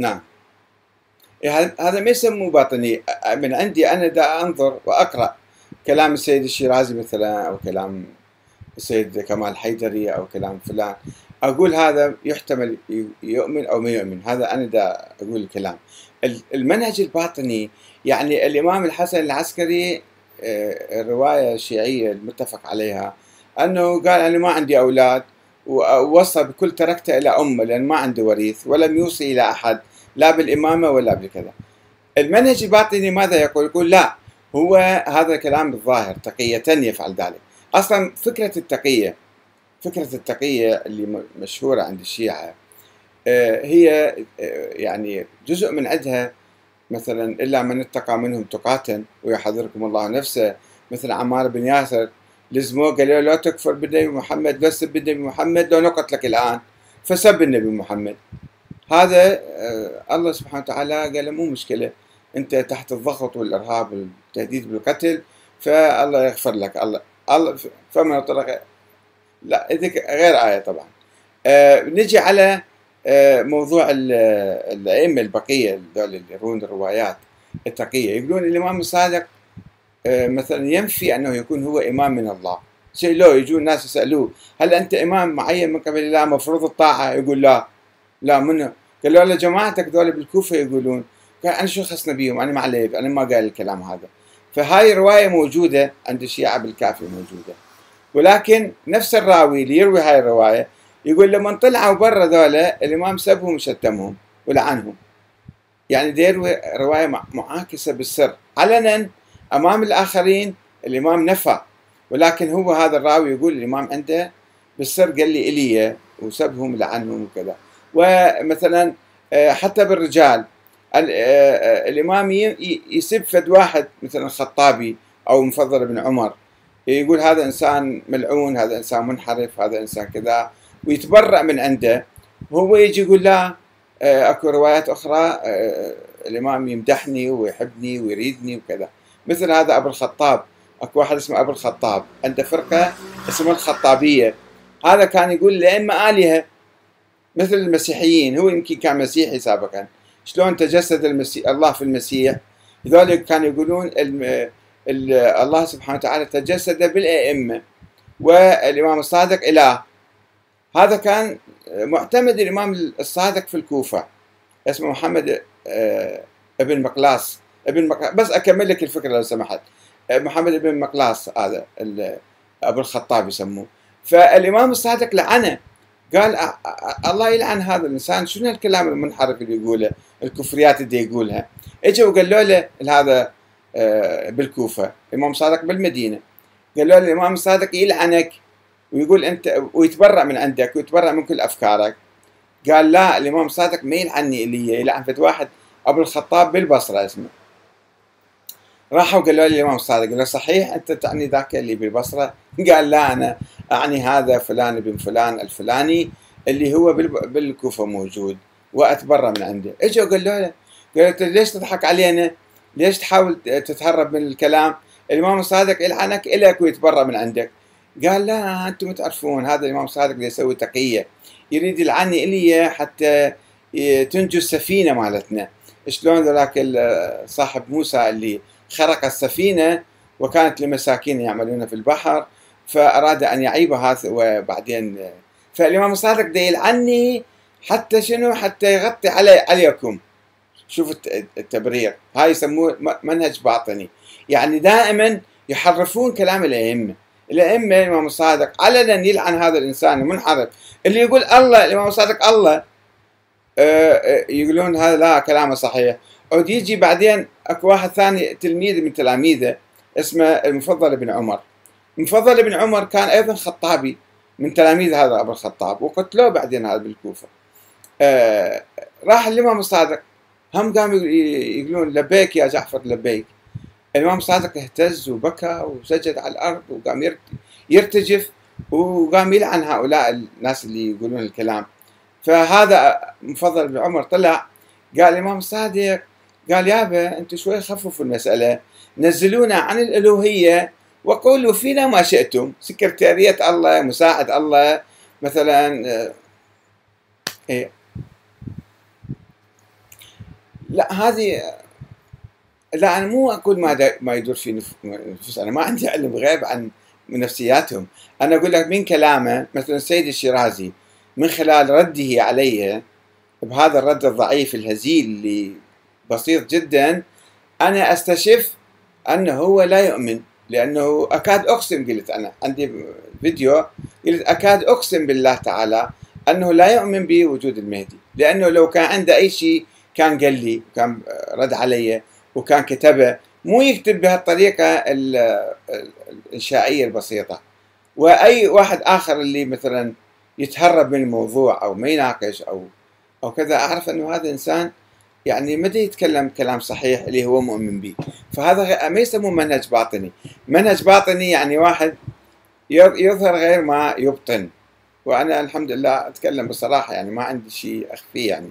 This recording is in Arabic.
نعم. إيه، هذا ما يسموه باطني من عندي أنا دا أنظر وأقرأ كلام السيد الشيرازي مثلا أو كلام السيد كمال حيدري أو كلام فلان. أقول هذا يحتمل يؤمن أو ما يؤمن. هذا أنا دا أقول الكلام. المنهج الباطني يعني الإمام الحسن العسكري آه، الرواية الشيعية المتفق عليها أنه قال أنا ما عندي أولاد ووصى بكل تركته إلى أمة لأن ما عنده وريث ولم يوصي إلى أحد. لا بالإمامة ولا بالكذا المنهج الباطني ماذا يقول؟ يقول لا هو هذا كلام بالظاهر تقية يفعل ذلك. أصلا فكرة التقية فكرة التقية اللي مشهورة عند الشيعة آه، هي آه، يعني جزء من عندها. مثلا إلا من اتقى منهم تقاة ويحذركم الله نفسه. مثل عمار بن ياسر لزموه قال له لا تكفر بالنبي محمد لا تسب النبي محمد لو نقتلك الآن فسب النبي محمد. هذا آه، الله سبحانه وتعالى قال له مو مشكلة أنت تحت الضغط والإرهاب والتهديد بالقتل فالله يغفر لك. الله الله فمن طرق لا غير آية طبعا. آه نجي على آه موضوع الأئمة البقية دول اللي يرون الروايات التقية. يقولون الإمام الصادق مثلا ينفي أنه يكون هو إمام من الله. شيء لو يجون الناس يسألوه هل أنت إمام معين من قبل الله مفروض الطاعة؟ يقول لا. لا منه قالوا له جماعتك دول بالكوفة يقولون قال أنا شو خصنا بيهم؟ أنا ما علي أنا ما قال الكلام هذا. فهاي الرواية موجودة عند الشيعة بالكافي موجودة. ولكن نفس الراوي اللي يروي هاي الرواية يقول لما طلعوا برا ذولا الإمام سبهم وشتمهم ولعنهم. يعني يروي رواية معاكسة بالسر. علنا أمام الآخرين الإمام نفى. ولكن هو هذا الراوي يقول الإمام عنده بالسر قال لي إلي وسبهم لعنهم وكذا. ومثلا آه، حتى بالرجال. آه، آه، الإمام يسب فد واحد مثلا الخطابي أو مفضل بن عمر. يقول هذا إنسان ملعون هذا إنسان منحرف هذا إنسان كذا ويتبرأ من عنده. وهو يجي يقول لا أكو روايات أخرى الإمام يمدحني ويحبني ويريدني وكذا. مثل هذا أبو الخطاب. أكو واحد اسمه أبو الخطاب. عنده فرقة اسمها الخطابية. هذا كان يقول الائمه آلهة مثل المسيحيين هو يمكن كان مسيحي سابقا. شلون تجسد المسيح الله في المسيح؟ لذلك كانوا يقولون الله سبحانه وتعالى تجسد بالأئمة. والإمام الصادق إله. هذا كان معتمد الإمام الصادق في الكوفة. اسمه محمد آه، ابن مقلاص. ابن مقلاص بس أكمل لك الفكرة لو سمحت. محمد ابن مقلاص هذا أبو الخطاب يسموه. فالإمام الصادق لعنه. قال الله يلعن هذا الإنسان. شنو الكلام المنحرف اللي يقوله؟ الكفريات اللي يقولها. اجى وقالوا له هذا آه، بالكوفة الإمام صادق بالمدينة. قالوا له الإمام الصادق يلعنك ويقول أنت ويتبرأ من عندك ويتبرأ من كل أفكارك. قال لا الإمام الصادق ما يلعني اللي يلعن فد واحد أبو الخطاب بالبصرة اسمه. راحوا قالوا لي الامام الصادق قالوا صحيح أنت تعني ذاك اللي بالبصرة؟ قال لا أنا أعني هذا فلان بن فلان الفلاني اللي هو بالكوفة موجود واتبرى من عنده إجوا قالوا له قالت ليش تضحك علينا؟ ليش تحاول تتهرب من الكلام؟ الإمام الصادق يلعنك الك ويتبرى من عندك قال لا أنتم تعرفون هذا الإمام الصادق اللي يسوي تقية يريد يلعني إلي حتى تنجو السفينة مالتنا شلون ذاك صاحب موسى اللي خرق السفينة وكانت لمساكين يعملون في البحر فأراد أن يعيبها وبعدين فالإمام الصادق ده يلعني حتى شنو؟ حتى يغطي علي عليكم. شوف التبرير. هاي يسموه منهج باطني. يعني دائما يحرفون كلام الأئمة. الأئمة الإمام الصادق علنا يلعن هذا الإنسان المنحرف اللي يقول الله الإمام الصادق الله آه، آه، يقولون هذا لا كلامه صحيح. عود يجي بعدين أكو واحد ثاني تلميذ من تلاميذه اسمه المفضل بن عمر. المفضل بن عمر كان أيضا خطابي من تلاميذ هذا أبو الخطاب وقتلوه بعدين هذا بالكوفة. آه راح الإمام الصادق هم قاموا يقولون لبيك يا جعفر لبيك. الإمام الصادق اهتز وبكى وسجد على الأرض وقام يرتجف وقام يلعن هؤلاء الناس اللي يقولون الكلام. فهذا مفضل بن عمر طلع قال الإمام الصادق قال يابا أنتم شوي خففوا المساله نزلونا عن الألوهية وقولوا فينا ما شئتم. سكرتارية الله مساعد الله. مثلا آه، إيه. لا هذه لا أنا مو أقول ما ما يدور في نفوس. أنا ما عندي علم غيب عن نفسياتهم. أنا أقول لك من كلامه مثلا السيد الشيرازي من خلال رده علي بهذا الرد الضعيف الهزيل اللي بسيط جدا أنا أستشف أنه هو لا يؤمن. لأنه أكاد أقسم قلت أنا عندي فيديو قلت أكاد أقسم بالله تعالى أنه لا يؤمن بوجود المهدي لأنه لو كان عنده أي شيء كان قال لي كان رد علي وكان كتبه مو يكتب بهالطريقة الإنشائية البسيطة. وأي واحد آخر اللي مثلا يتهرب من الموضوع أو ما يناقش أو أو كذا أعرف أنه هذا إنسان يعني ما يتكلم كلام صحيح اللي هو مؤمن به. فهذا ما يسموه منهج باطني. منهج باطني يعني واحد يظهر غير ما يبطن. وأنا الحمد لله أتكلم بصراحة يعني ما عندي شيء أخفيه يعني.